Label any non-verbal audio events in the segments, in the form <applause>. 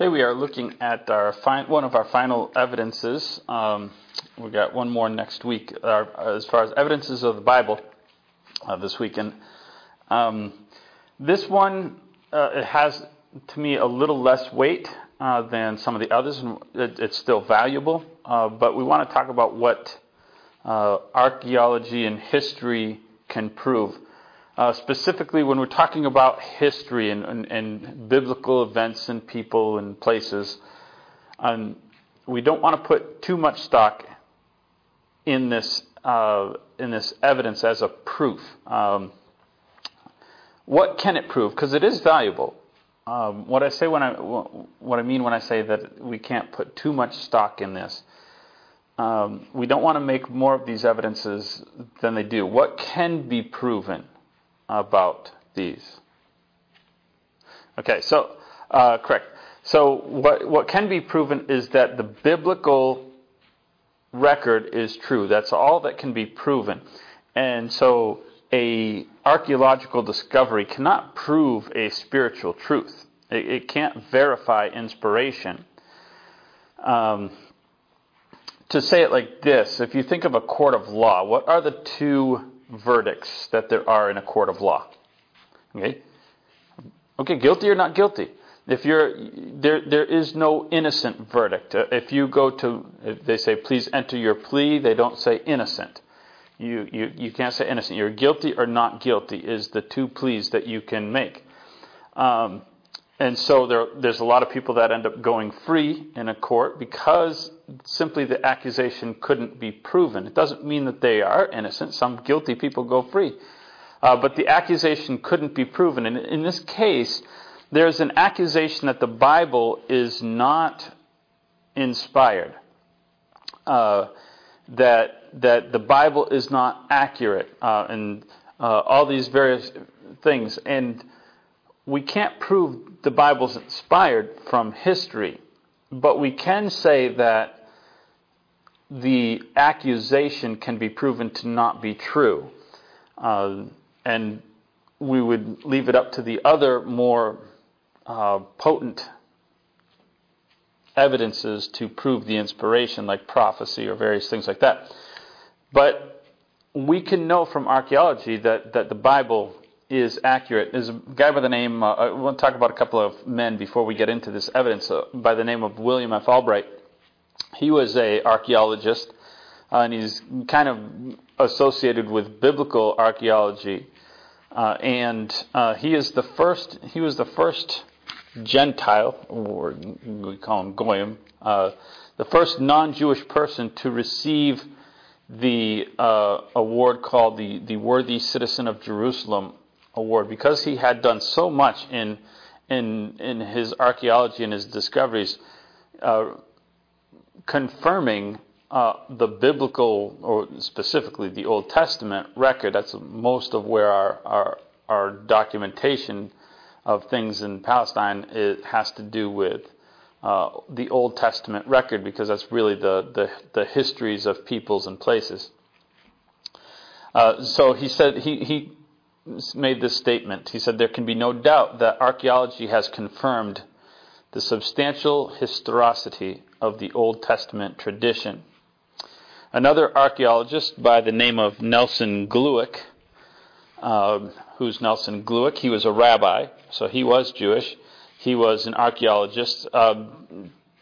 Okay, we are looking at our fi- one of our final evidences. Um, we got one more next week uh, as far as evidences of the Bible uh, this weekend. Um, this one uh, it has to me a little less weight uh, than some of the others, and it, it's still valuable. Uh, but we want to talk about what archaeology and history can prove. Uh, specifically, when we're talking about history and, and, and, biblical events and people and places, um, we don't want to put too much stock in this uh, in this evidence as a proof. Um, what can it prove? Because it is valuable. Um, what I say when I what I mean when I say that we can't put too much stock in this. Um, we don't want to make more of these evidences than they do. What can be proven? About these. Okay, so uh, correct. So what what can be proven is that the biblical record is true. That's all that can be proven, and so a archaeological discovery cannot prove a spiritual truth. It, it can't verify inspiration. Um, to say it like this, if you think of a court of law, what are the two verdicts that there are in a court of law. Okay? Okay, guilty or not guilty. If you're there, there is no innocent verdict. Uh, if you go to, they say, please enter your plea, they don't say innocent. You, you, you can't say innocent. You're guilty or not guilty is the two pleas that you can make. Um, and so there, there's a lot of people that end up going free in a court because simply the accusation couldn't be proven. It doesn't mean that they are innocent. Some guilty people go free. Uh, but the accusation couldn't be proven. And in this case, there's an accusation that the Bible is not inspired, uh, that that the Bible is not accurate, uh, and uh, all these various things. And we can't prove the Bible's inspired from history, but we can say that the accusation can be proven to not be true. Uh, and we would leave it up to the other more uh, potent evidences to prove the inspiration, like prophecy or various things like that. But we can know from archaeology that, that the Bible is accurate There's a guy by the name, uh, I want to talk about a couple of men before we get into this evidence, uh, by the name of William F. Albright. He was a archaeologist, uh, and he's kind of associated with biblical archaeology. Uh, and uh, he is the first, he was the first Gentile, or we call him Goyim, uh, the first non-Jewish person to receive the award called the, the Worthy Citizen of Jerusalem award because he had done so much in in in his archaeology and his discoveries, uh, confirming uh, the biblical or specifically the Old Testament record. That's most of where our our, our documentation of things in Palestine it has to do with. Uh, the Old Testament record, because that's really the, the, the histories of peoples and places. Uh, so he said he, he made this statement. He said, There can be no doubt that archaeology has confirmed the substantial historicity of the Old Testament tradition. Another archaeologist by the name of Nelson Glueck, uh, who's Nelson Glueck, he was a rabbi, so he was Jewish. He was an archaeologist. Uh,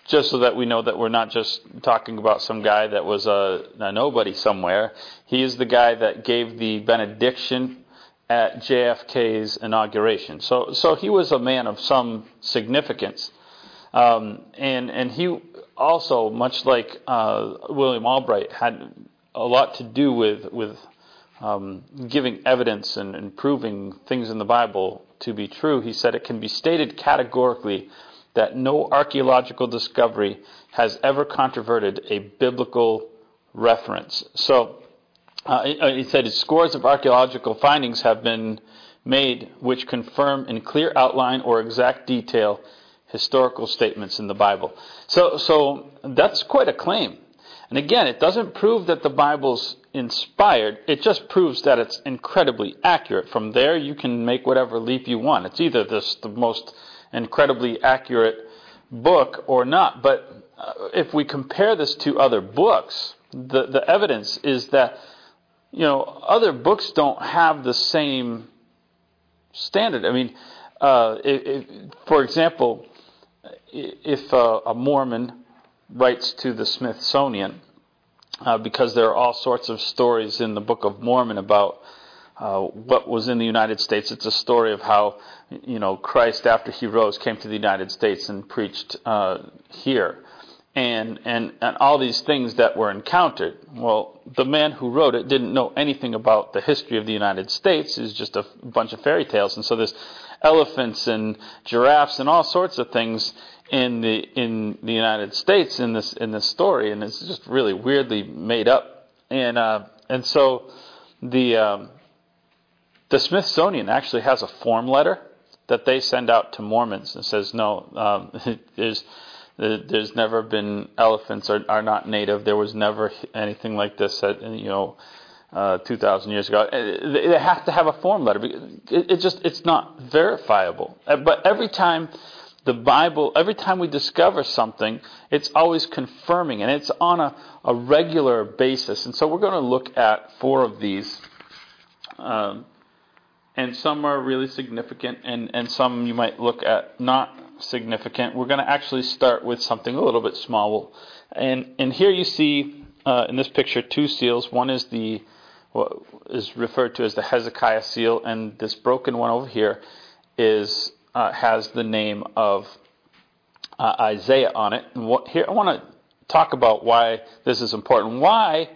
just so that we know that we're not just talking about some guy that was a, a nobody somewhere. He is the guy that gave the benediction at JFK's inauguration. So, so he was a man of some significance. Um, and, and he also, much like uh, William Albright, had a lot to do with, with um, giving evidence and, and proving things in the Bible to be true. He said it can be stated categorically that no archaeological discovery has ever controverted a biblical reference. So, uh, he said scores of archaeological findings have been made which confirm in clear outline or exact detail historical statements in the Bible. So, so that's quite a claim. And again, it doesn't prove that the Bible's inspired, it just proves that it's incredibly accurate. From there, you can make whatever leap you want. It's either this, the most incredibly accurate book or not. But uh, if we compare this to other books, the, the evidence is that you know other books don't have the same standard. I mean, uh, for example, if uh, a Mormon writes to the Smithsonian, uh, because there are all sorts of stories in the Book of Mormon about uh, what was in the United States. It's a story of how, you know, Christ, after he rose, came to the United States and preached uh, here. And, and, and all these things that were encountered. Well, the man who wrote it didn't know anything about the history of the United States. It was just a bunch of fairy tales. And so there's elephants and giraffes and all sorts of things in the in the United States in this in this story, and it's just really weirdly made up. And uh, and so the um, the Smithsonian actually has a form letter that they send out to Mormons and says, no, um, <laughs> there's there's never been elephants are, are not native. There was never anything like this at you know uh, 2,000 years ago. Uh, they have to have a form letter. It, it just it's not verifiable. Uh, but every time the Bible, every time we discover something, it's always confirming, and it's on a, a regular basis. And so we're going to look at four of these. Um, and some are really significant, and, and some you might look at not significant. We're going to actually start with something a little bit small. And, and here you see uh, in this picture two seals. One is the what is referred to as the Hezekiah seal, and this broken one over here is uh, has the name of uh, Isaiah on it. And what, here I want to talk about why this is important. Why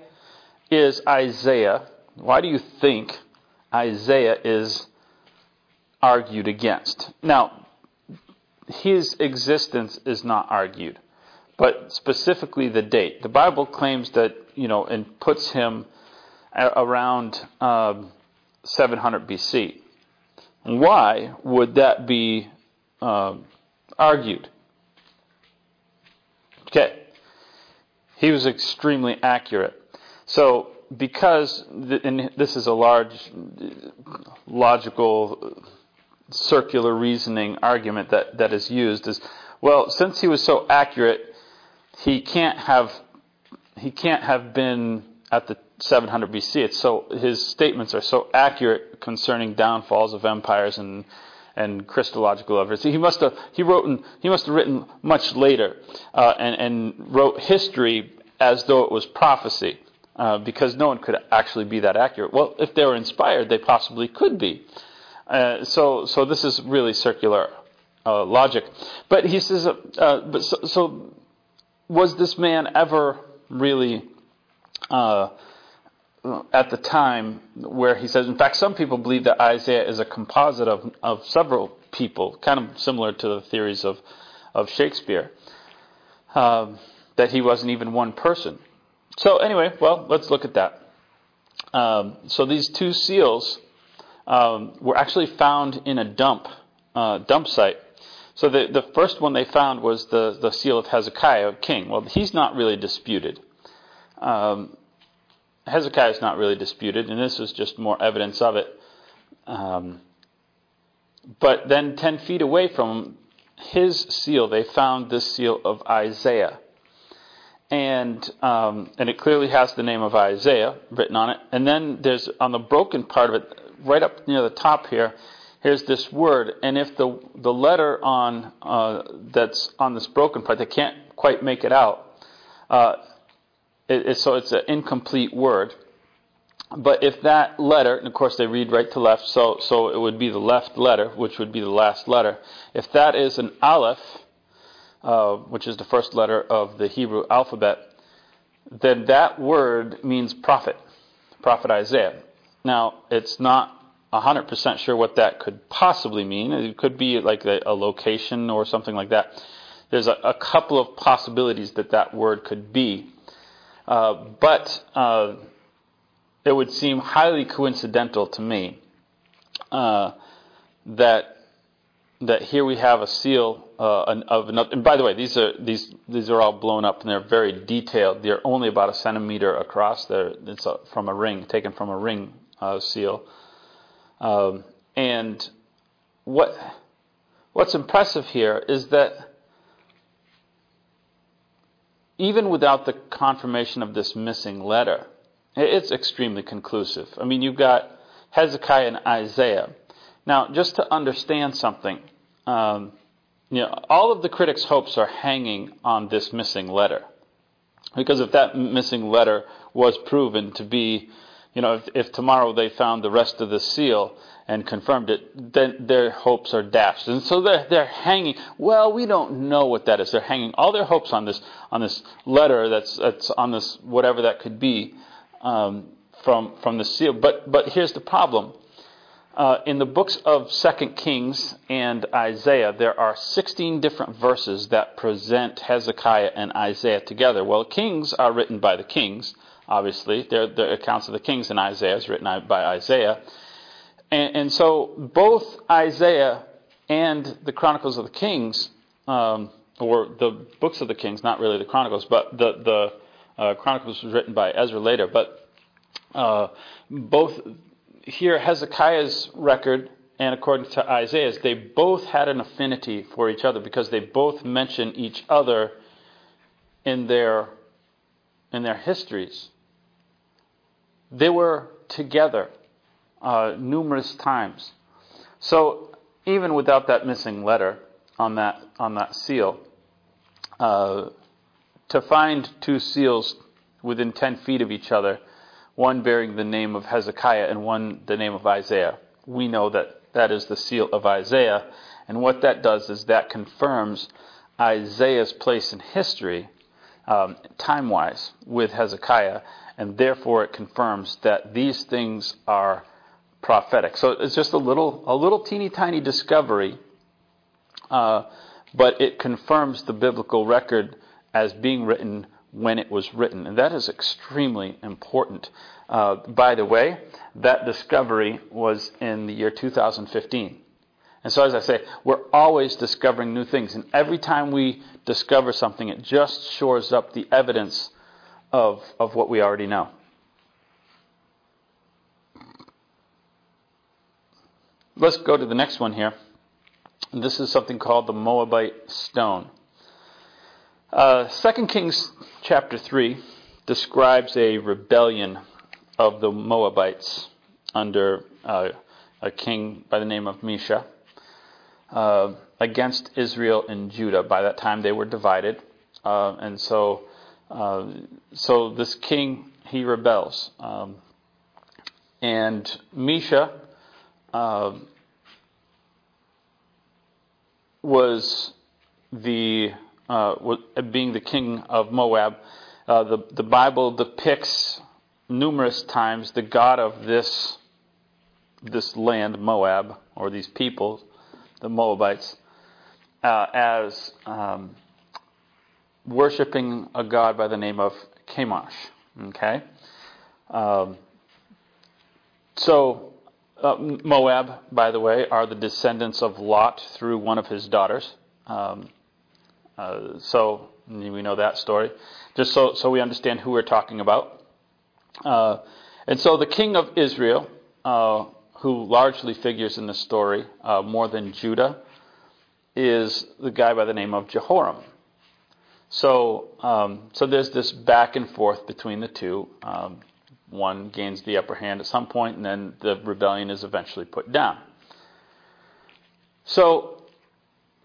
is Isaiah? Why do you think Isaiah is argued against. Now, his existence is not argued, but specifically the date. The Bible claims that, you know, and puts him around um, 700 BC. Why would that be um, argued? Okay. He was extremely accurate. So because, and this is a large logical circular reasoning argument that, that is used, is well, since he was so accurate, he can't have he can't have been at the 700 BC. It's so his statements are so accurate concerning downfalls of empires and and Christological evidence. He must have he wrote in, he must have written much later uh, and and wrote history as though it was prophecy uh, because no one could actually be that accurate. Well, if they were inspired, they possibly could be. Uh, so, so this is really circular uh, logic. But he says, uh, but so, so, was this man ever really uh, at the time where he says? In fact, some people believe that Isaiah is a composite of of several people, kind of similar to the theories of of Shakespeare. Um, that he wasn't even one person. So anyway, well, let's look at that. Um, so these two seals um, were actually found in a dump uh, dump site. So the the first one they found was the the seal of Hezekiah, king. Well, he's not really disputed. Um, Hezekiah is not really disputed, and this is just more evidence of it. Um, but then, ten feet away from his seal, they found this seal of Isaiah and um, and it clearly has the name of Isaiah written on it. And then there's on the broken part of it, right up near the top here, here's this word. And if the the letter on uh, that's on this broken part, they can't quite make it out. Uh, it, it, so it's an incomplete word. But if that letter, and of course they read right to left, so so it would be the left letter, which would be the last letter. If that is an aleph, uh, which is the first letter of the Hebrew alphabet, then that word means prophet, prophet Isaiah. Now, it's not 100% sure what that could possibly mean. It could be like a, a location or something like that. There's a, a, couple of possibilities that that word could be. Uh, but uh, it would seem highly coincidental to me uh, that that here we have a seal uh, of another. And by the way, these are these these are all blown up and they're very detailed. They're only about a centimeter across. There, it's a, from a ring, taken from a ring uh, seal. Um, and what what's impressive here is that even without the confirmation of this missing letter, it's extremely conclusive. I mean, you've got Hezekiah and Isaiah. Now, just to understand something, um, you know, all of the critics' hopes are hanging on this missing letter. Because if that missing letter was proven to be, you know, if, if tomorrow they found the rest of the seal and confirmed it, then their hopes are dashed. And so they're, they're hanging. Well, we don't know what that is. They're hanging all their hopes on this on this letter that's that's on this whatever that could be um, from from the seal. But but here's the problem. Uh, in the books of Second Kings and Isaiah, there are 16 different verses that present Hezekiah and Isaiah together. Well, Kings are written by the kings, obviously. They're the accounts of the kings, and Isaiah is written by Isaiah. And, and so both Isaiah and the Chronicles of the Kings, um, or the books of the Kings, not really the Chronicles, but the the uh, Chronicles was written by Ezra later. But uh, both here Hezekiah's record and according to Isaiah's, they both had an affinity for each other because they both mention each other in their in their histories. They were together uh, numerous times. So even without that missing letter on that on that seal, uh, to find two seals within ten feet of each other, one bearing the name of Hezekiah and one the name of Isaiah, we know that that is the seal of Isaiah. And what that does is that confirms Isaiah's place in history, um, time wise, with Hezekiah, and therefore it confirms that these things are prophetic. So it's just a little, a little teeny tiny discovery, uh, but it confirms the biblical record as being written when it was written, and that is extremely important. Uh, by the way, that discovery was in the year 2015. And so, as I say, we're always discovering new things, and every time we discover something, it just shores up the evidence of, of what we already know. Let's go to the next one here. This is something called the Moabite stone. Uh, 2 Kings chapter 3 describes a rebellion of the Moabites under uh, a king by the name of Mesha uh, against Israel and Judah. By that time, they were divided, uh, and so uh, so this king he rebels, um, and Mesha uh, was the uh, being the king of Moab. Uh, the the Bible depicts numerous times the god of this this land, Moab, or these people, the Moabites, uh, as um, worshiping a god by the name of Chemosh. Okay, um, so uh, Moab, by the way, are the descendants of Lot through one of his daughters. Um, uh, so we know that story. Just so, so we understand who we're talking about. Uh, and so the king of Israel, uh, who largely figures in the story uh, more than Judah, is the guy by the name of Jehoram. So, um, so there's this back and forth between the two. Um, one gains the upper hand at some point, and then the rebellion is eventually put down. So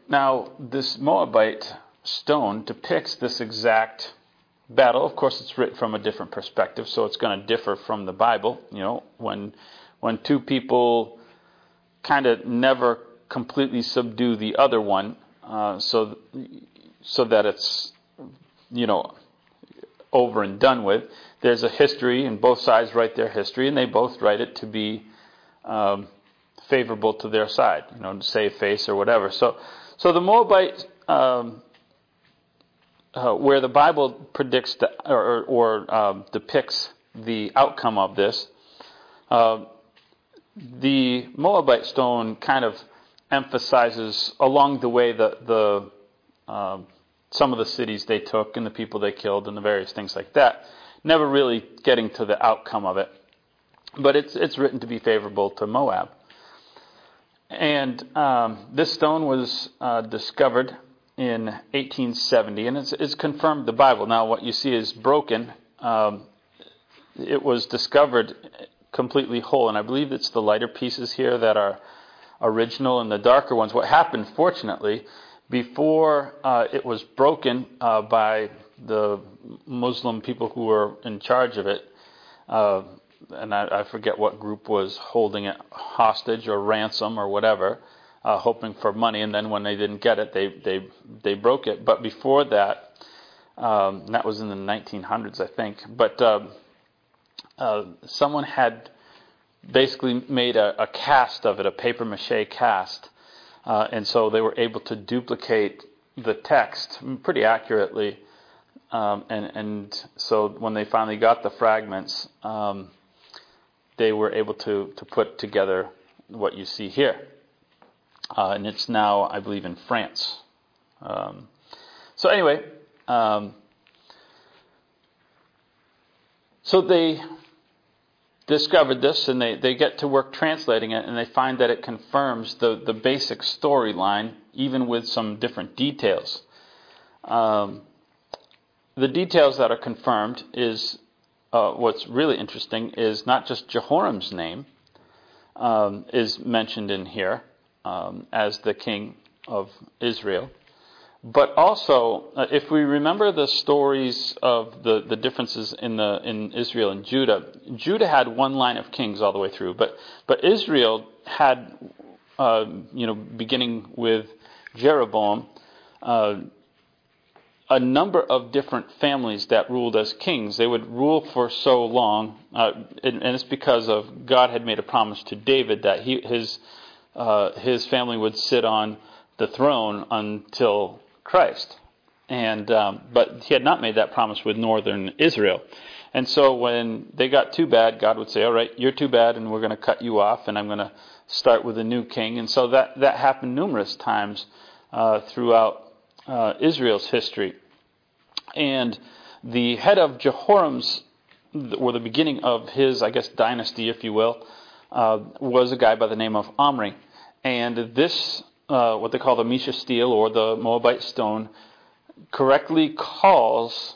now this Moabite stone depicts this exact battle. Of course, it's written from a different perspective, so it's going to differ from the Bible. You know, when when two people kind of never completely subdue the other one, uh, so so that it's you know over and done with there's a history, and both sides write their history, and they both write it to be um, favorable to their side, you know, to save face or whatever. So, so the Moabite, um, uh, where the Bible predicts the, or, or um, depicts the outcome of this, uh, the Moabite stone kind of emphasizes along the way the the uh, some of the cities they took and the people they killed and the various things like that never really getting to the outcome of it. But it's, it's written to be favorable to Moab. And um, this stone was uh, discovered in 1870, and it's, it's confirmed the Bible. Now, what you see is broken. Um, it was discovered completely whole, and I believe it's the lighter pieces here that are original and the darker ones. What happened, fortunately, before uh, it was broken uh, by the Muslim people who were in charge of it, uh, and I, I, forget what group was holding it hostage or ransom or whatever, uh, hoping for money. And then when they didn't get it, they they they broke it. But before that, um, that was in the 1900s, I think. But um, uh, someone had basically made a, a, cast of it, a paper mache cast, uh, and so they were able to duplicate the text pretty accurately. Um, and, and so when they finally got the fragments, um, they were able to, to put together what you see here. Uh, and it's now, I believe, in France. Um, so anyway, um, so they discovered this and they, they get to work translating it and they find that it confirms the, the basic storyline, even with some different details. Um, the details that are confirmed is uh, what's really interesting is not just Jehoram's name um, is mentioned in here um, as the king of Israel, but also, uh, if we remember the stories of the, the differences in the in Israel and Judah, Judah had one line of kings all the way through, but but Israel had, uh, you know, beginning with Jeroboam, uh, a number of different families that ruled as kings. They would rule for so long, uh, and, and, it's because of God had made a promise to David that he his uh, his family would sit on the throne until Christ. And um, but he had not made that promise with northern Israel. And so when they got too bad, God would say, "All right, you're too bad, and we're going to cut you off, and I'm going to start with a new king." And so that that happened numerous times uh, throughout uh, Israel's history. And the head of Jehoram's, or the beginning of his, I guess, dynasty, if you will, uh, was a guy by the name of Omri. And this uh, what they call the Mesha stele or the Moabite stone correctly calls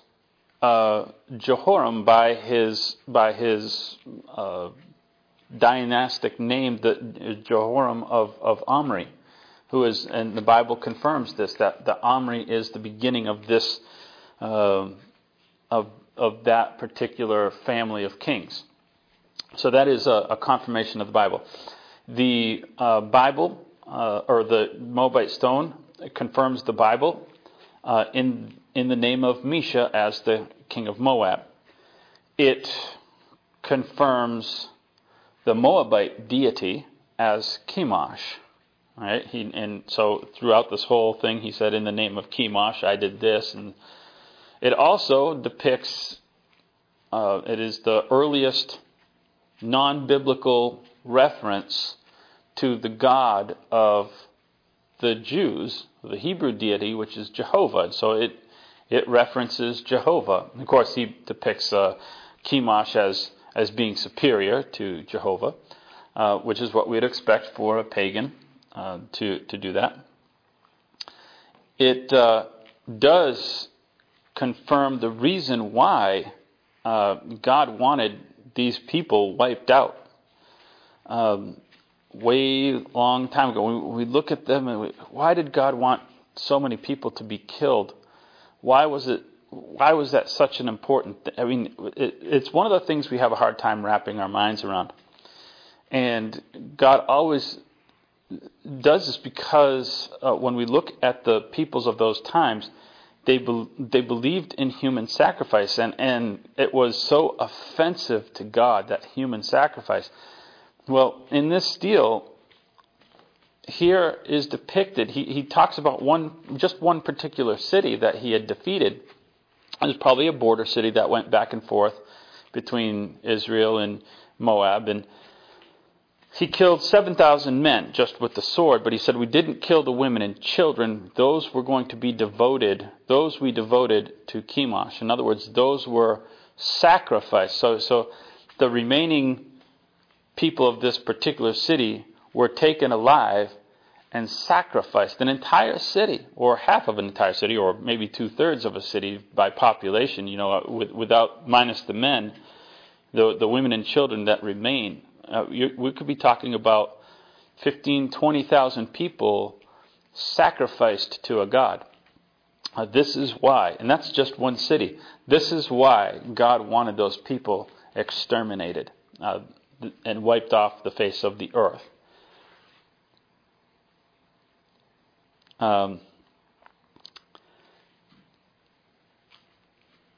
uh, Jehoram by his by his uh, dynastic name, the Jehoram of, of Omri, who is and the Bible confirms this that the Omri is the beginning of this uh, of of that particular family of kings. So that is a, a confirmation of the Bible. The uh, Bible uh, or the Moabite stone confirms the Bible uh, in in the name of Mesha as the king of Moab. It confirms the Moabite deity as Chemosh. Right? He, and so throughout this whole thing, he said, "In the name of Chemosh, I did this." And it also depicts. Uh, it is the earliest non-biblical reference to the God of the Jews, the Hebrew deity, which is Jehovah. So it it references Jehovah. of course, he depicts uh, Chemosh as as being superior to Jehovah, uh, which is what we'd expect for a pagan uh, to to do that. It uh, does confirm the reason why uh, God wanted these people wiped out. Um, way long time ago. We, we look at them and we, why did God want so many people to be killed? Why was it? Why was that such an important? Th- I mean, it, it's one of the things we have a hard time wrapping our minds around. And God always does this because uh, when we look at the peoples of those times, they be- they believed in human sacrifice, and and it was so offensive to God that human sacrifice well, in this stele, here is depicted, he, he talks about one, just one particular city that he had defeated. It was probably a border city that went back and forth between Israel and Moab. And he killed 7,000 men just with the sword, but he said, We didn't kill the women and children. Those were going to be devoted, those we devoted to Chemosh. In other words, those were sacrificed. So, so the remaining people of this particular city were taken alive and sacrificed an entire city, or half of an entire city, or maybe two thirds of a city by population, you know, with, without minus the men, the, the women and children that remain. Uh, you, we could be talking about 15, 20,000 people sacrificed to a God. Uh, this is why, and that's just one city. This is why God wanted those people exterminated uh, and wiped off the face of the earth. Um,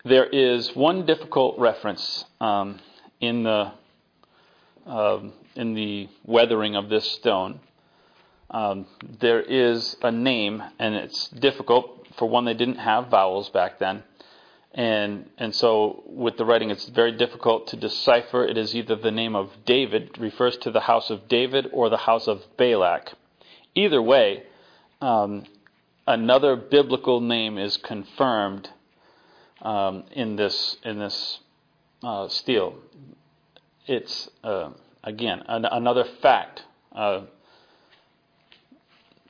there is one difficult reference um, in the um, in the weathering of this stone. Um, there is a name, and it's difficult. For one, they didn't have vowels back then, and and so with the writing, it's very difficult to decipher. It is either the name of David refers to the house of David or the house of Balak. Either way, um, another biblical name is confirmed um, in this in this uh. It's uh, again an, another fact, uh,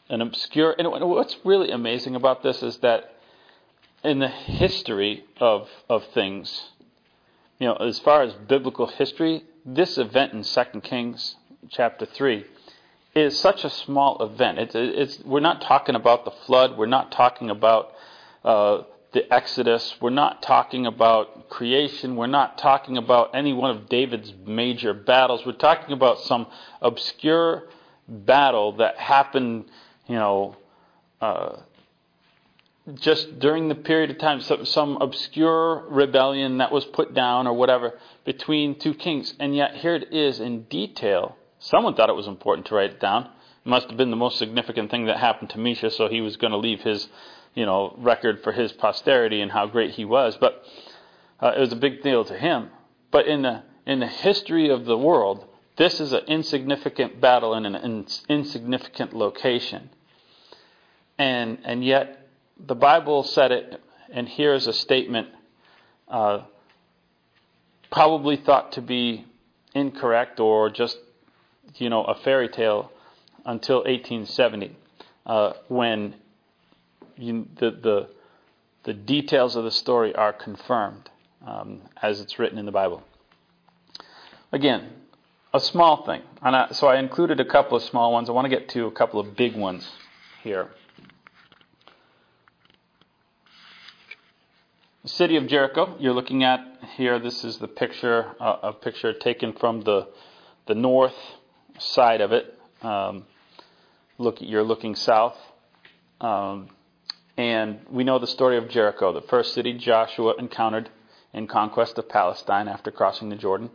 an obscure. And what's really amazing about this is that in the history of of things, you know, as far as biblical history, this event in Second Kings chapter three is such a small event. It's, it's, we're not talking about the flood. We're not talking about uh, the Exodus. We're not talking about creation. We're not talking about any one of David's major battles. We're talking about some obscure battle that happened, you know, uh, just during the period of time, some, some obscure rebellion that was put down or whatever between two kings. And yet here it is in detail Someone thought it was important to write it down. It must have been the most significant thing that happened to Mesha, so he was going to leave his, you know, record for his posterity and how great he was. But uh, it was a big deal to him. But in the in the history of the world, this is an insignificant battle in an in, insignificant location. And and yet the Bible said it, and here's a statement uh, probably thought to be incorrect or just you know, a fairy tale until 1870, uh, when you, the, the, the details of the story are confirmed um, as it's written in the Bible. Again, a small thing. I, so I included a couple of small ones. I want to get to a couple of big ones here. The city of Jericho, you're looking at here. This is the picture, uh, a picture taken from the the north side of it. Um, look, you're looking south. Um, and we know the story of Jericho, the first city Joshua encountered in conquest of Palestine after crossing the Jordan.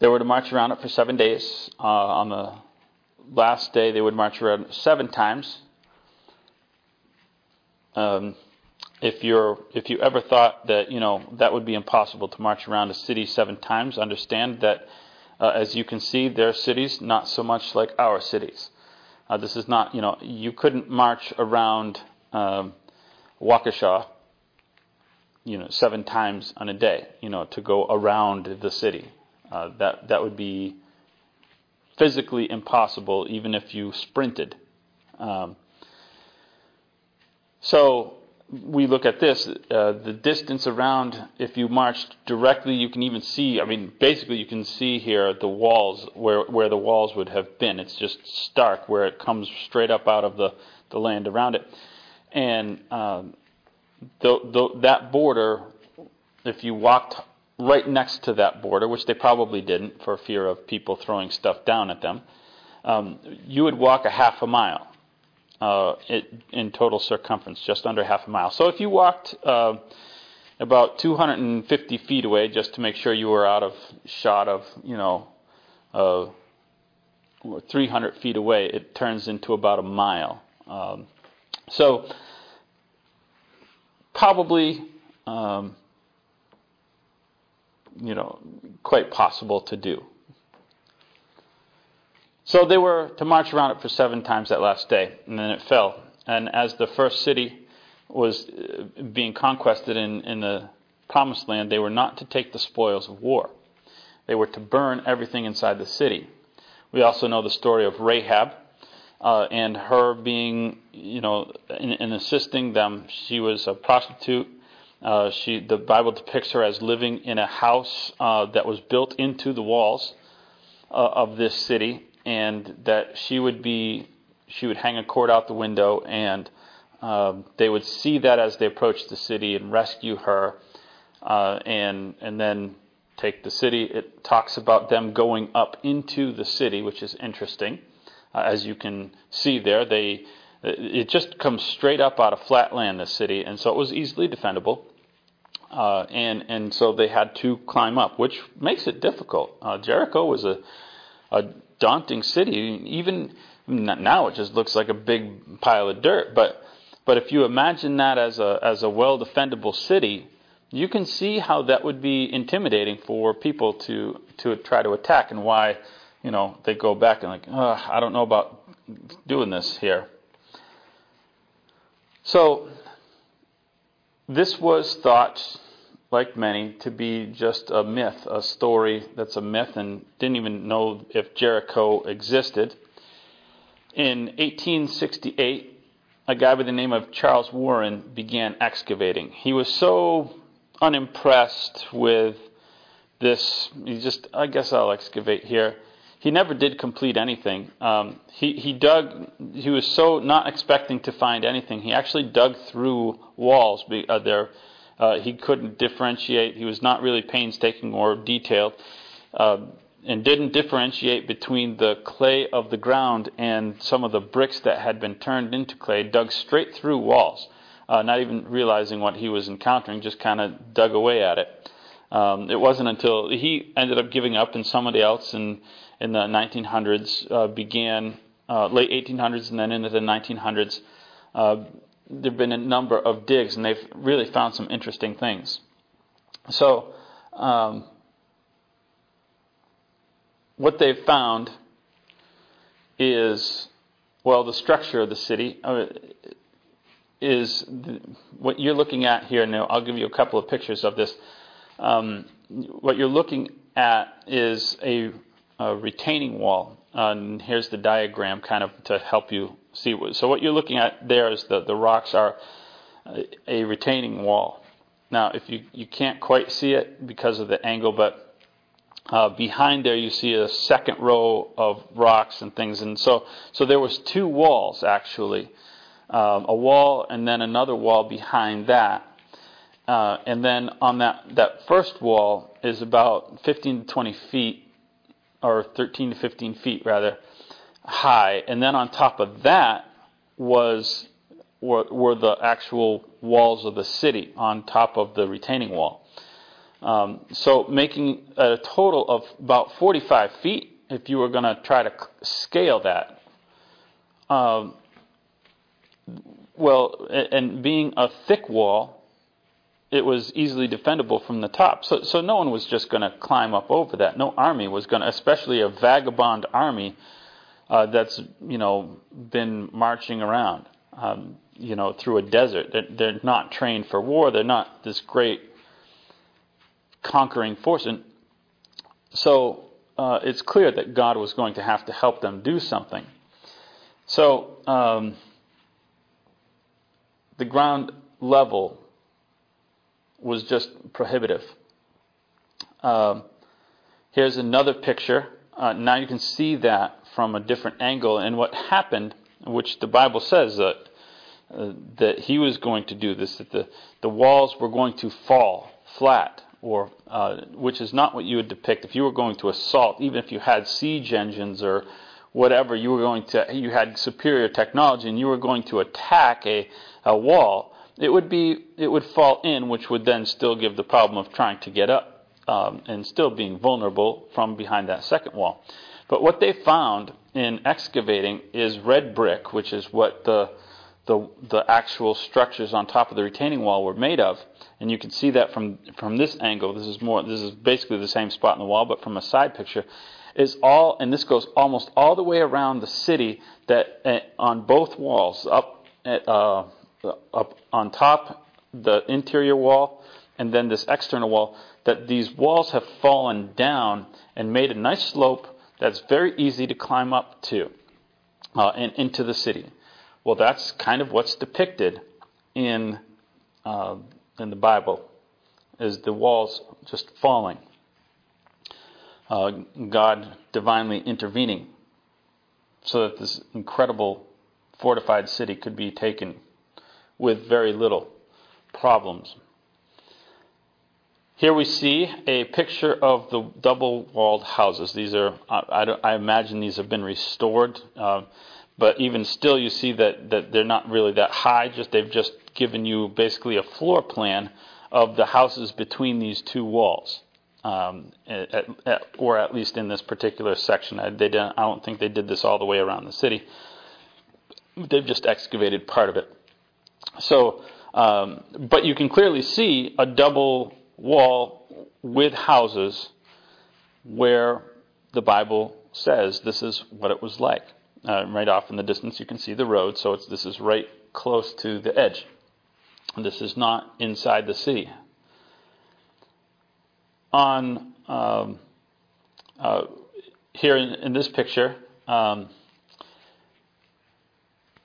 They were to march around it for seven days. Uh, on the last day, they would march around seven times. Um, if you're if you ever thought that you know that would be impossible to march around a city seven times, understand that uh, as you can see, their cities not so much like our cities. Uh, this is not, you know, you couldn't march around um, Waukesha, you know, seven times on a day, you know, to go around the city. Uh, that that would be physically impossible, even if you sprinted. Um, so we look at this, uh, the distance around, if you marched directly, you can even see, I mean, basically you can see here the walls, where, where the walls would have been. It's just stark where it comes straight up out of the, the land around it. And um, the, the, that border, if you walked right next to that border, which they probably didn't for fear of people throwing stuff down at them, um, you would walk a half a mile uh, in total circumference, just under half a mile. So if you walked uh, about 250 feet away, just to make sure you were out of shot of, you know, uh, 300 feet away, it turns into about a mile. Um, so probably, um, you know, quite possible to do. So they were to march around it for seven times that last day, and then it fell. And as the first city was uh, being conquered in, in the promised land, they were not to take the spoils of war. They were to burn everything inside the city. We also know the story of Rahab, uh, and her being, you know, in, in assisting them. She was a prostitute. Uh, she, the Bible depicts her as living in a house uh, that was built into the walls uh, of this city, and that she would be, she would hang a cord out the window, and um, they would see that as they approached the city and rescue her, uh, and and then take the city. It talks about them going up into the city, which is interesting. Uh, as you can see there, they it just comes straight up out of flat land, this city, and so it was easily defendable. Uh, and and so they had to climb up, which makes it difficult. Uh, Jericho was a a daunting city. Even now, it just looks like a big pile of dirt. But but if you imagine that as a as a well defendable city, you can see how that would be intimidating for people to to try to attack, and why you know they go back and like, I don't know about doing this here. So this was thought, like many, to be just a myth, a story that's a myth, and didn't even know if Jericho existed. In 1868, a guy by the name of Charles Warren began excavating. He was so unimpressed with this. He just, I guess I'll excavate here. He never did complete anything. Um, he, he dug, he was so not expecting to find anything. He actually dug through walls uh, there. Uh, he couldn't differentiate. He was not really painstaking or detailed. Uh, and didn't differentiate between the clay of the ground and some of the bricks that had been turned into clay, dug straight through walls uh, not even realizing what he was encountering, just kind of dug away at it. Um, it wasn't until he ended up giving up and somebody else in, in the 1900s uh, began, uh, late 1800s and then into the 1900s, uh, there have been a number of digs and they've really found some interesting things. So, um, what they've found is, well, the structure of the city. Uh, is the, what you're looking at here. Now, I'll give you a couple of pictures of this. Um, what you're looking at is a, a retaining wall. And here's the diagram kind of to help you see. So what you're looking at there is the, the rocks are a, a retaining wall. Now, if you, you can't quite see it because of the angle, but uh, behind there you see a second row of rocks and things. And so, so there was two walls actually um, a wall and then another wall behind that. Uh, and then on that, that first wall is about 15 to 20 feet, or 13 to 15 feet rather, high. And then on top of that was were, were the actual walls of the city on top of the retaining wall. Um, so making a total of about 45 feet if you were going to try to scale that. Um, well, and being a thick wall, it was easily defendable from the top. So, so no one was just going to climb up over that. No army was going to, especially a vagabond army uh, that's you know been marching around, um, you know, through a desert. They're, they're not trained for war. They're not this great conquering force, and so uh, it's clear that God was going to have to help them do something. So. Um, the ground level was just prohibitive. Um, here's another picture. Uh, now you can see that from a different angle. And what happened, which the Bible says that uh, that he was going to do this, that the, the walls were going to fall flat, or uh, which is not what you would depict. If you were going to assault, even if you had siege engines or whatever, you were going to you had superior technology and you were going to attack a a wall, it would be it would fall in, which would then still give the problem of trying to get up um, and still being vulnerable from behind that second wall. But what they found in excavating is red brick, which is what the the, the actual structures on top of the retaining wall were made of, and you can see that from from this angle. This is more. This is basically the same spot in the wall, but from a side picture, is all, and this goes almost all the way around the city. That uh, on both walls, up at, uh, up on top, the interior wall, and then this external wall, that these walls have fallen down and made a nice slope that's very easy to climb up to. uh, and into the city. Well, that's kind of what's depicted in uh, in the Bible, is the walls just falling. Uh, God divinely intervening so that this incredible fortified city could be taken with very little problems. Here we see a picture of the double walled houses. These are, I, I, imagine these have been restored, uh, but even still, you see that, that they're not really that high. Just They've just given you basically a floor plan of the houses between these two walls. Um, at, at, or at least in this particular section. I, they I don't think they did this all the way around the city. They've just excavated part of it. So, um, but you can clearly see a double wall with houses where the Bible says this is what it was like. Uh, right off in the distance, you can see the road, so this is right close to the edge. This is not inside the city. On um, uh, here in, in, this picture, um,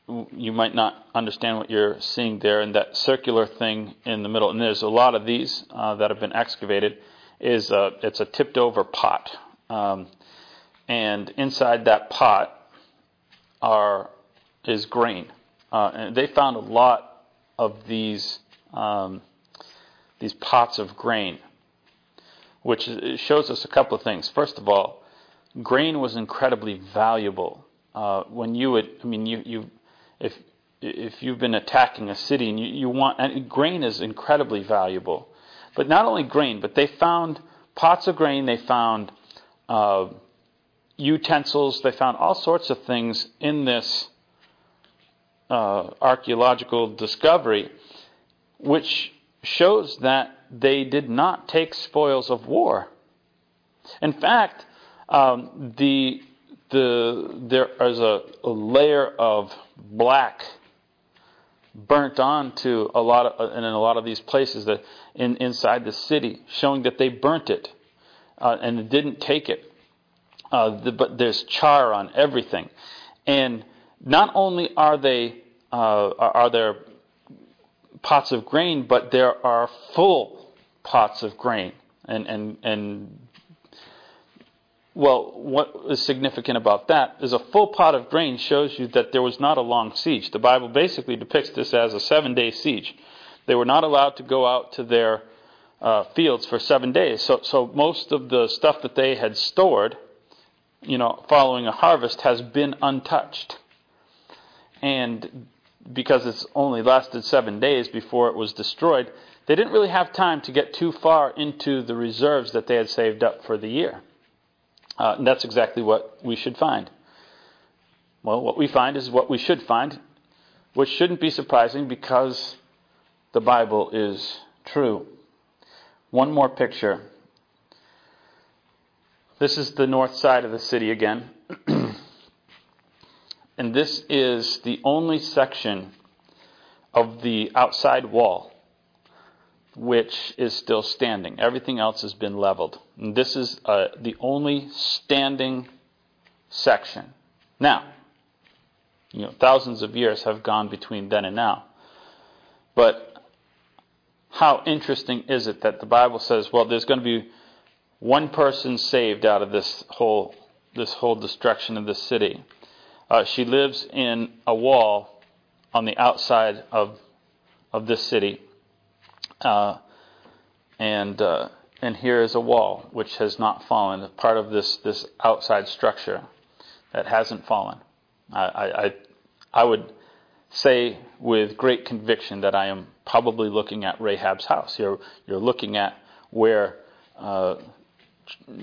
you might not understand what you're seeing there, and that circular thing in the middle, and there's a lot of these uh, that have been excavated. Is a, it's a tipped over pot, um, and inside that pot are is grain, uh, and they found a lot of these um, these pots of grain, which shows us a couple of things. First of all, grain was incredibly valuable. Uh, when you would, I mean, you you if if you've been attacking a city and you, you want grain is incredibly valuable. But not only grain, but they found pots of grain, they found uh, utensils, they found all sorts of things in this uh, archaeological discovery, which shows that they did not take spoils of war. In fact, um, the the there is a, a layer of black burnt onto a lot of, in a lot of these places that in, inside the city, showing that they burnt it uh, and didn't take it. Uh, the, but there's char on everything, and not only are they uh, are there pots of grain, but there are full pots of grain and and and well, what is significant about that is a full pot of grain shows you that there was not a long siege. The Bible basically depicts this as a seven day siege. They were not allowed to go out to their uh, fields for seven days. So, so most of the stuff that they had stored, you know, following a harvest has been untouched. And because it's only lasted seven days before it was destroyed, they didn't really have time to get too far into the reserves that they had saved up for the year. Uh, and that's exactly what we should find. Well, what we find is what we should find, which shouldn't be surprising because the Bible is true. One more picture. This is the north side of the city again. <clears throat> and this is the only section of the outside wall which is still standing. Everything else has been leveled. And this is uh, the only standing section. Now, you know, thousands of years have gone between then and now. But how interesting is it that the Bible says, well, there's going to be one person saved out of this whole this whole destruction of the city. Uh, she lives in a wall on the outside of of this city uh, and uh, and here is a wall which has not fallen, part of this this outside structure that hasn't fallen. I, I I would say with great conviction that I am probably looking at Rahab's house. You're you're looking at where uh,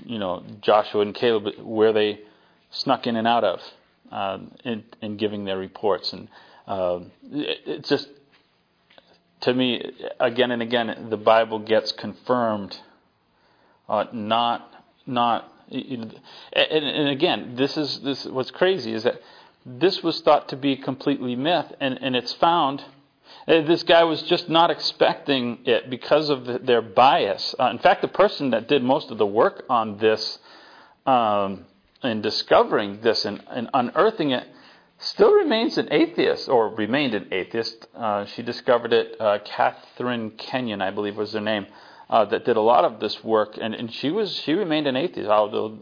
you know Joshua and Caleb where they snuck in and out of uh, in, in giving their reports and uh, it, it's just to me, again and again, the Bible gets confirmed. Uh, not, not, and, and, again, this is this. What's crazy is that this was thought to be completely myth, and, and it's found. Uh, this guy was just not expecting it because of the, their bias. Uh, in fact, the person that did most of the work on this, um, in discovering this and, and unearthing it, still remains an atheist, or remained an atheist. Uh, she discovered it, uh, Catherine Kenyon, I believe was her name, uh, that did a lot of this work, and, and she was she remained an atheist, although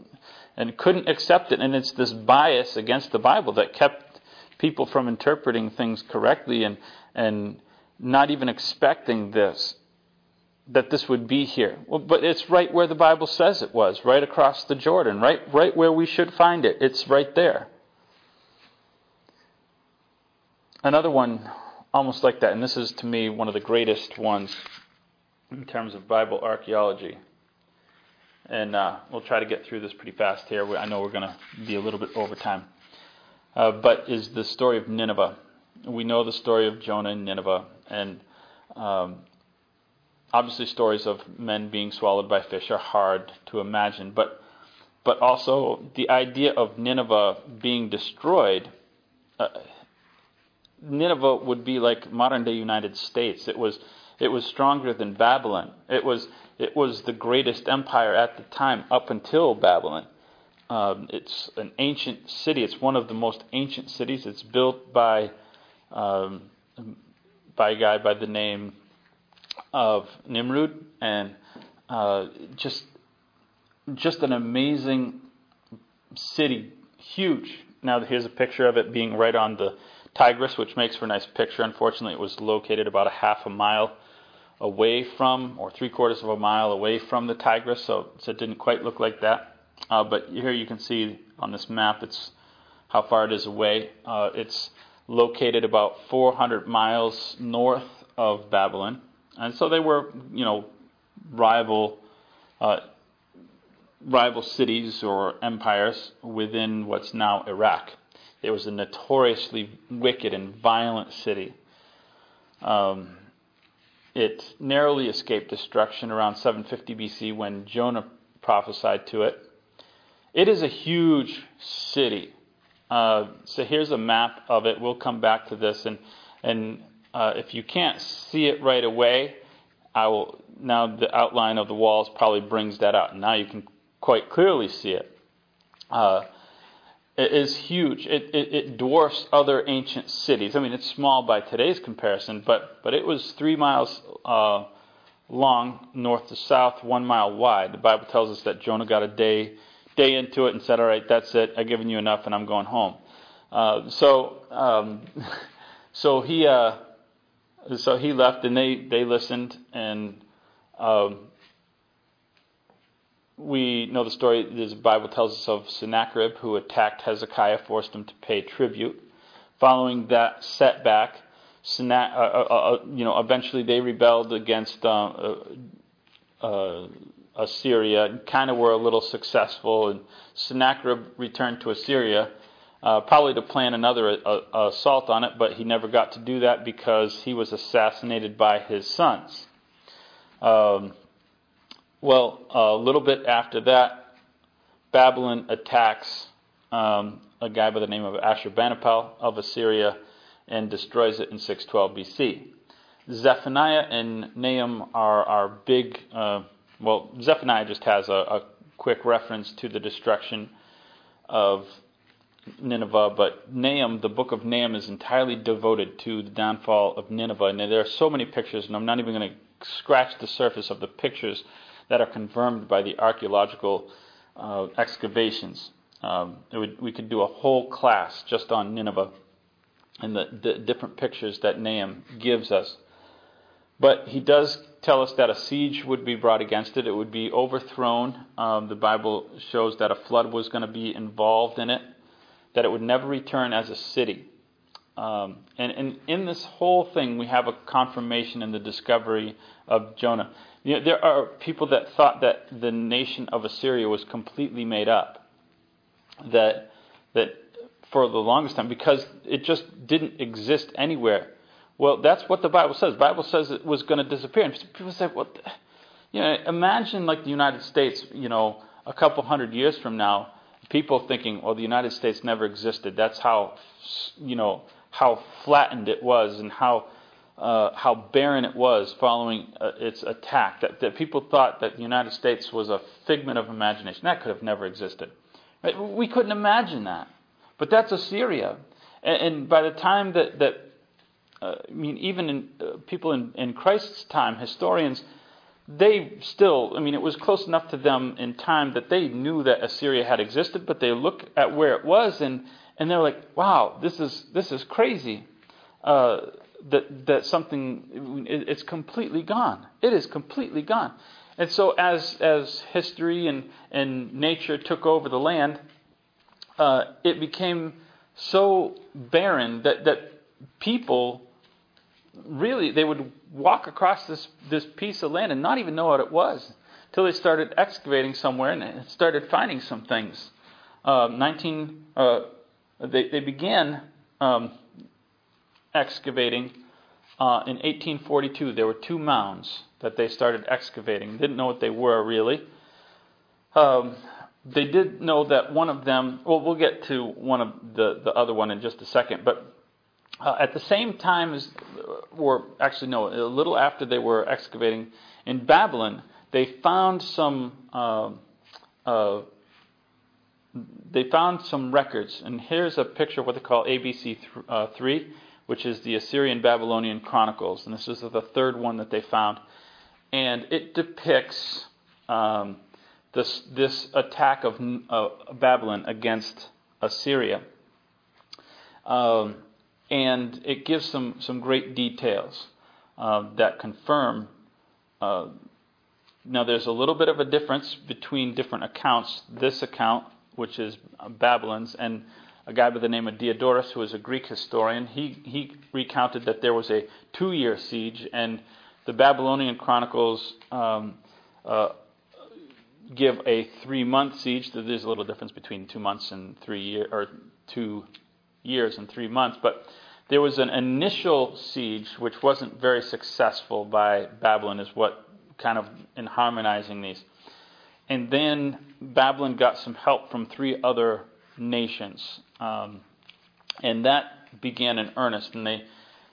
and couldn't accept it. And it's this bias against the Bible that kept people from interpreting things correctly and and not even expecting this that this would be here. Well, but it's right where the Bible says it was, right across the Jordan, right right where we should find it. It's right there. Another one almost like that, and this is to me one of the greatest ones in terms of Bible archaeology. And uh, we'll try to get through this pretty fast here. I know we're going to be a little bit over time. Uh, but is the story of Nineveh. We know the story of Jonah and Nineveh, and um, obviously stories of men being swallowed by fish are hard to imagine. But but also the idea of Nineveh being destroyed. Uh, Nineveh would be like modern day United States. It was it was stronger than Babylon. It was it was the greatest empire at the time up until Babylon. Um, it's an ancient city. It's one of the most ancient cities. It's built by um, by a guy by the name of Nimrod, and uh, just just an amazing city, huge. Now here's a picture of it being right on the Tigris, which makes for a nice picture. Unfortunately, it was located about a half a mile away from, or three quarters of a mile away from the Tigris, so, so it didn't quite look like that. Uh, but here you can see on this map, it's how far it is away. Uh, it's located about 400 miles north of Babylon, and so they were, you know, rival. Uh, rival cities or empires within what's now Iraq. It was a notoriously wicked and violent city. Um, it narrowly escaped destruction around 750 BC when Jonah prophesied to it. It is a huge city. Uh, so here's a map of it. We'll come back to this, and and uh, if you can't see it right away, I will. Now the outline of the walls probably brings that out. Now you can quite clearly see it. Uh, is huge. It, it, it, dwarfs other ancient cities. I mean, it's small by today's comparison, but, but it was three miles uh, long north to south, one mile wide. The Bible tells us that Jonah got a day day into it and said, "All right, that's it. I've given you enough, and I'm going home." Uh, so um, <laughs> so he uh, so he left, and they they listened, and um, we know the story, the Bible tells us of Sennacherib who attacked Hezekiah, forced him to pay tribute. Following that setback, uh, uh, uh, uh you know, eventually they rebelled against uh, uh, Assyria, and kind of were a little successful, and Sennacherib returned to Assyria, probably to plan another assault on it, but he never got to do that because he was assassinated by his sons. Um, well, a little bit after that, Babylon attacks um, a guy by the name of Ashurbanipal of Assyria and destroys it in 612 BC. Zephaniah and Nahum are, are big. Uh, well, Zephaniah just has a, a, quick reference to the destruction of Nineveh, but Nahum, the book of Nahum, is entirely devoted to the downfall of Nineveh. And there are so many pictures, and I'm not even going to scratch the surface of the pictures that are confirmed by the archaeological uh, excavations. Um, would, we could do a whole class just on Nineveh and the, the different pictures that Nahum gives us. But he does tell us that a siege would be brought against it. It would be overthrown. Um, the Bible shows that a flood was going to be involved in it, that it would never return as a city. Um, and, and, in this whole thing, we have a confirmation in the discovery of Jonah. You know, there are people that thought that the nation of Assyria was completely made up. That that for the longest time because it just didn't exist anywhere. Well, that's what the Bible says. The Bible says it was going to disappear. And people say? Well, you know, imagine like the United States. You know, a couple hundred years from now, people thinking, "Well, the United States never existed." That's how, you know, how flattened it was and how uh, how barren it was following uh, its attack. That, that people thought that the United States was a figment of imagination. That could have never existed. Right? We couldn't imagine that. But that's Assyria. And, and by the time that, that uh, I mean, even in, uh, people in, in Christ's time, historians, they still, I mean, it was close enough to them in time that they knew that Assyria had existed, but they look at where it was and, and they're like, wow, this is, this is crazy. Uh, that, that something, it, it's completely gone. It is completely gone. And so, as, as history and, and nature took over the land, uh, it became so barren that, that people really they would walk across this, this piece of land and not even know what it was until they started excavating somewhere and started finding some things. Uh, 19, uh, they, they began um, excavating uh, in 1842. There were two mounds that they started excavating. Didn't know what they were really. Um, they did know that one of them. Well, we'll get to one of the the other one in just a second. But uh, at the same time as, or actually no, a little after they were excavating in Babylon, they found some. Uh, uh, they found some records, and here's a picture of what they call ABC th- uh, 3, which is the Assyrian Babylonian Chronicles, and this is the third one that they found, and it depicts um, this this attack of uh, Babylon against Assyria. Um, and it gives some, some great details uh, that confirm. Uh, now, there's a little bit of a difference between different accounts. This account, which is Babylon's, and a guy by the name of Diodorus, who is a Greek historian, he, he recounted that there was a two year siege, and the Babylonian chronicles um, uh, give a three month siege. There's a little difference between two months and three year, or two years and three months. But there was an initial siege which wasn't very successful by Babylon, is what kind of in harmonizing these. And then Babylon got some help from three other nations. Um, and that began in earnest. And they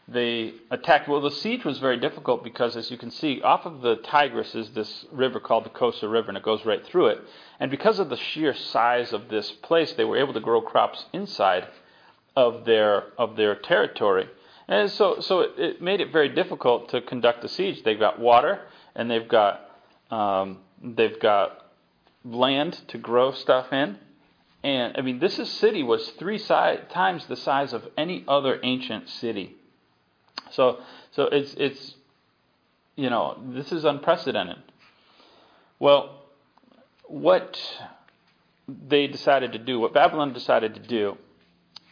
they attacked. Well, the siege was very difficult because, as you can see, off of the Tigris is this river called the Kosa River, and it goes right through it. And because of the sheer size of this place, they were able to grow crops inside of their of their territory. And so, so it, it made it very difficult to conduct a siege. They've got water, and they've got um, they've got land to grow stuff in. And I mean, this city was three si- times the size of any other ancient city. So, so it's it's you know this is unprecedented. Well, what they decided to do, what Babylon decided to do,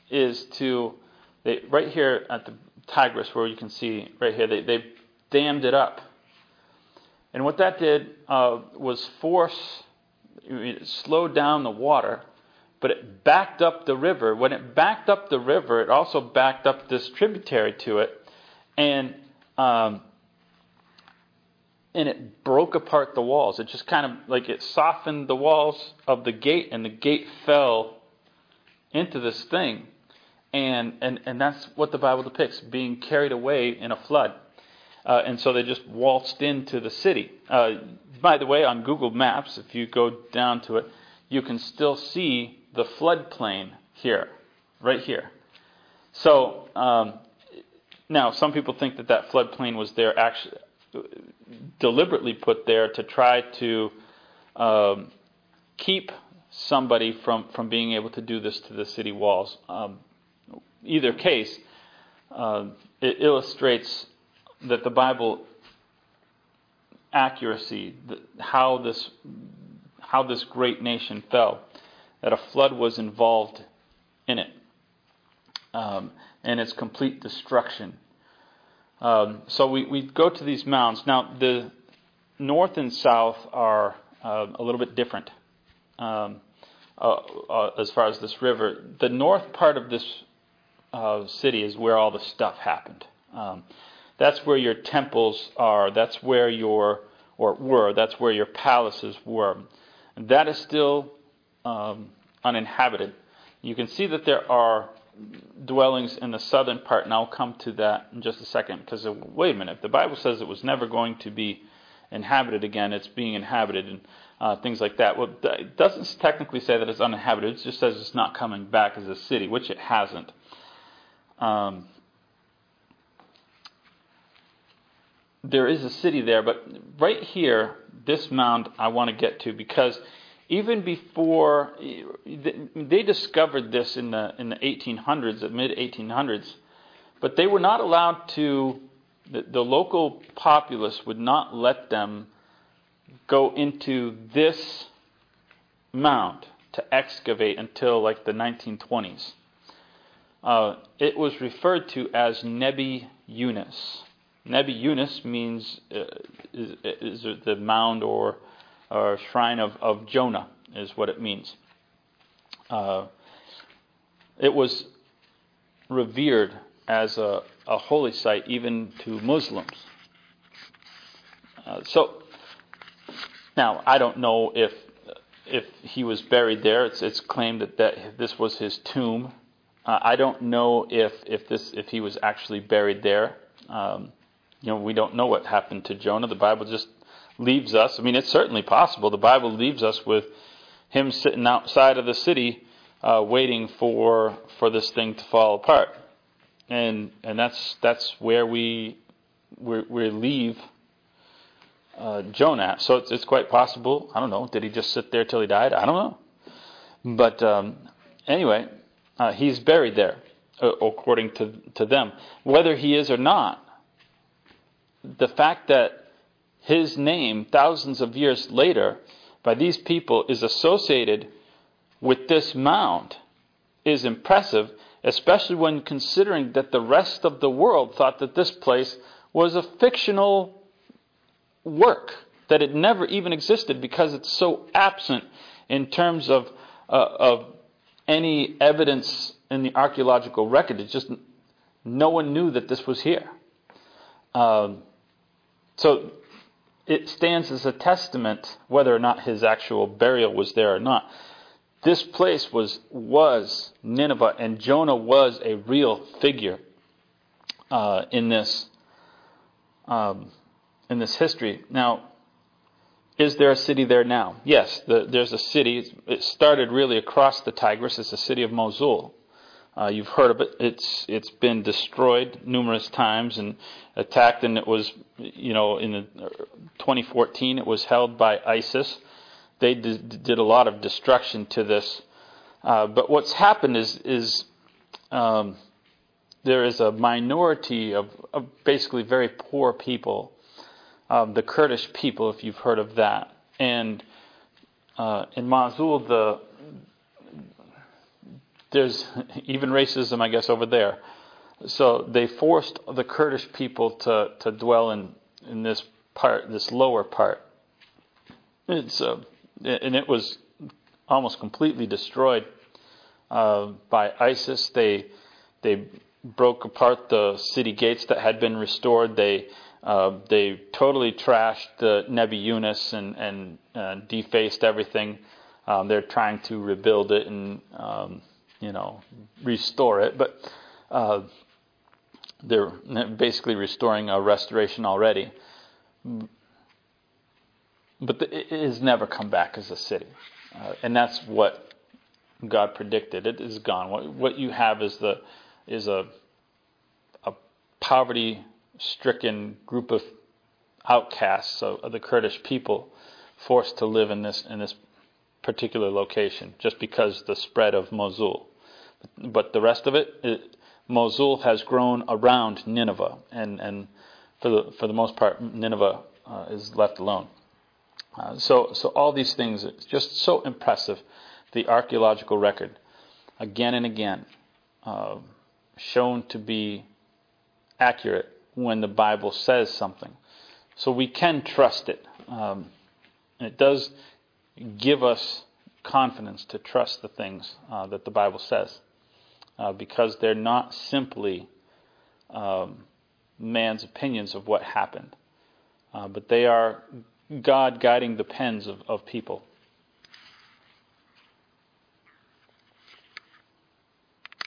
is to they right here at the Tigris, where you can see right here, they, they dammed it up, and what that did uh, was force, it slowed down the water, but it backed up the river. When it backed up the river, it also backed up this tributary to it, and um, and it broke apart the walls. It just kind of like it softened the walls of the gate, and the gate fell into this thing. And, and, and that's what the Bible depicts being carried away in a flood. Uh, and so they just waltzed into the city. Uh, by the way, on Google Maps, if you go down to it, you can still see the floodplain here, right here. So um, now, some people think that that floodplain was there actually deliberately put there to try to um, keep somebody from, from being able to do this to the city walls. Um, either case, uh, it illustrates that the Bible accuracy, how this how this great nation fell, that a flood was involved in it, um, and its complete destruction. Um, so we, we go to these mounds. Now, the north and south are uh, a little bit different um, uh, uh, as far as this river. The north part of this uh, city is where all the stuff happened. Um, that's where your temples are. That's where your or were. That's where your palaces were. And that is still um, uninhabited. You can see that there are dwellings in the southern part, and I'll come to that in just a second. Because uh, wait a minute, if the Bible says it was never going to be inhabited again, it's being inhabited and uh, things like that. Well, it doesn't technically say that it's uninhabited. It just says it's not coming back as a city, which it hasn't. Um, there is a city there, but right here, this mound I want to get to because even before they discovered this in the in the 1800s, the mid 1800s, but they were not allowed to. The, the local populace would not let them go into this mound to excavate until like the 1920s. Uh, it was referred to as Nebi Yunus. Nebi Yunus means uh, is, is, the mound or, or shrine of, of Jonah, is what it means. Uh, it was revered as a, a, holy site even to Muslims. Uh, so now I don't know if if he was buried there. It's, it's claimed that, that this was his tomb. Uh, I don't know if if this if he was actually buried there. Um, you know, we don't know what happened to Jonah. The Bible just leaves us. I mean, it's certainly possible. The Bible leaves us with him sitting outside of the city, uh, waiting for for this thing to fall apart, and and that's that's where we we, we leave uh, Jonah. So it's, it's quite possible. I don't know. Did he just sit there till he died? I don't know. But um, anyway, uh, he's buried there, uh, according to to them. Whether he is or not, the fact that his name, thousands of years later, by these people is associated with this mound is impressive, especially when considering that the rest of the world thought that this place was a fictional work, that it never even existed because it's so absent in terms of, uh, of any evidence in the archaeological record. It's just no one knew that this was here. Um, so it stands as a testament, whether or not his actual burial was there or not. This place was was Nineveh, and Jonah was a real figure uh, in this um, in this history. Now, is there a city there now? Yes, the, there's a city. It started really across the Tigris. It's the city of Mosul. Uh, you've heard of it. It's it's been destroyed numerous times and attacked, and it was, you know, in the, 2014 it was held by ISIS. They did, did a lot of destruction to this. Uh, but what's happened is is um, there is a minority of, of basically very poor people, um, the Kurdish people, if you've heard of that, and uh, in Mosul the there's even racism, I guess, over there. So they forced the Kurdish people to, to dwell in, in this part, this lower part. It's, uh, and it was almost completely destroyed uh, by ISIS. They they broke apart the city gates that had been restored. They uh, they totally trashed the Nebi Yunus and and uh, defaced everything. Um, they're trying to rebuild it and um, you know, restore it, but uh, they're basically restoring a restoration already. But the, it has never come back as a city, uh, and that's what God predicted. It is gone. What, what you have is the is a a poverty-stricken group of outcasts of, of the Kurdish people forced to live in this in this particular location just because the spread of Mosul but the rest of it, it, Mosul has grown around Nineveh, and, and for the for the most part, Nineveh uh, is left alone. Uh, so so all these things, it's just so impressive, the archaeological record, again and again, uh, shown to be accurate when the Bible says something. So we can trust it. Um, it does give us confidence to trust the things uh, that the Bible says uh, because they're not simply um, man's opinions of what happened, uh, but they are God guiding the pens of, of people.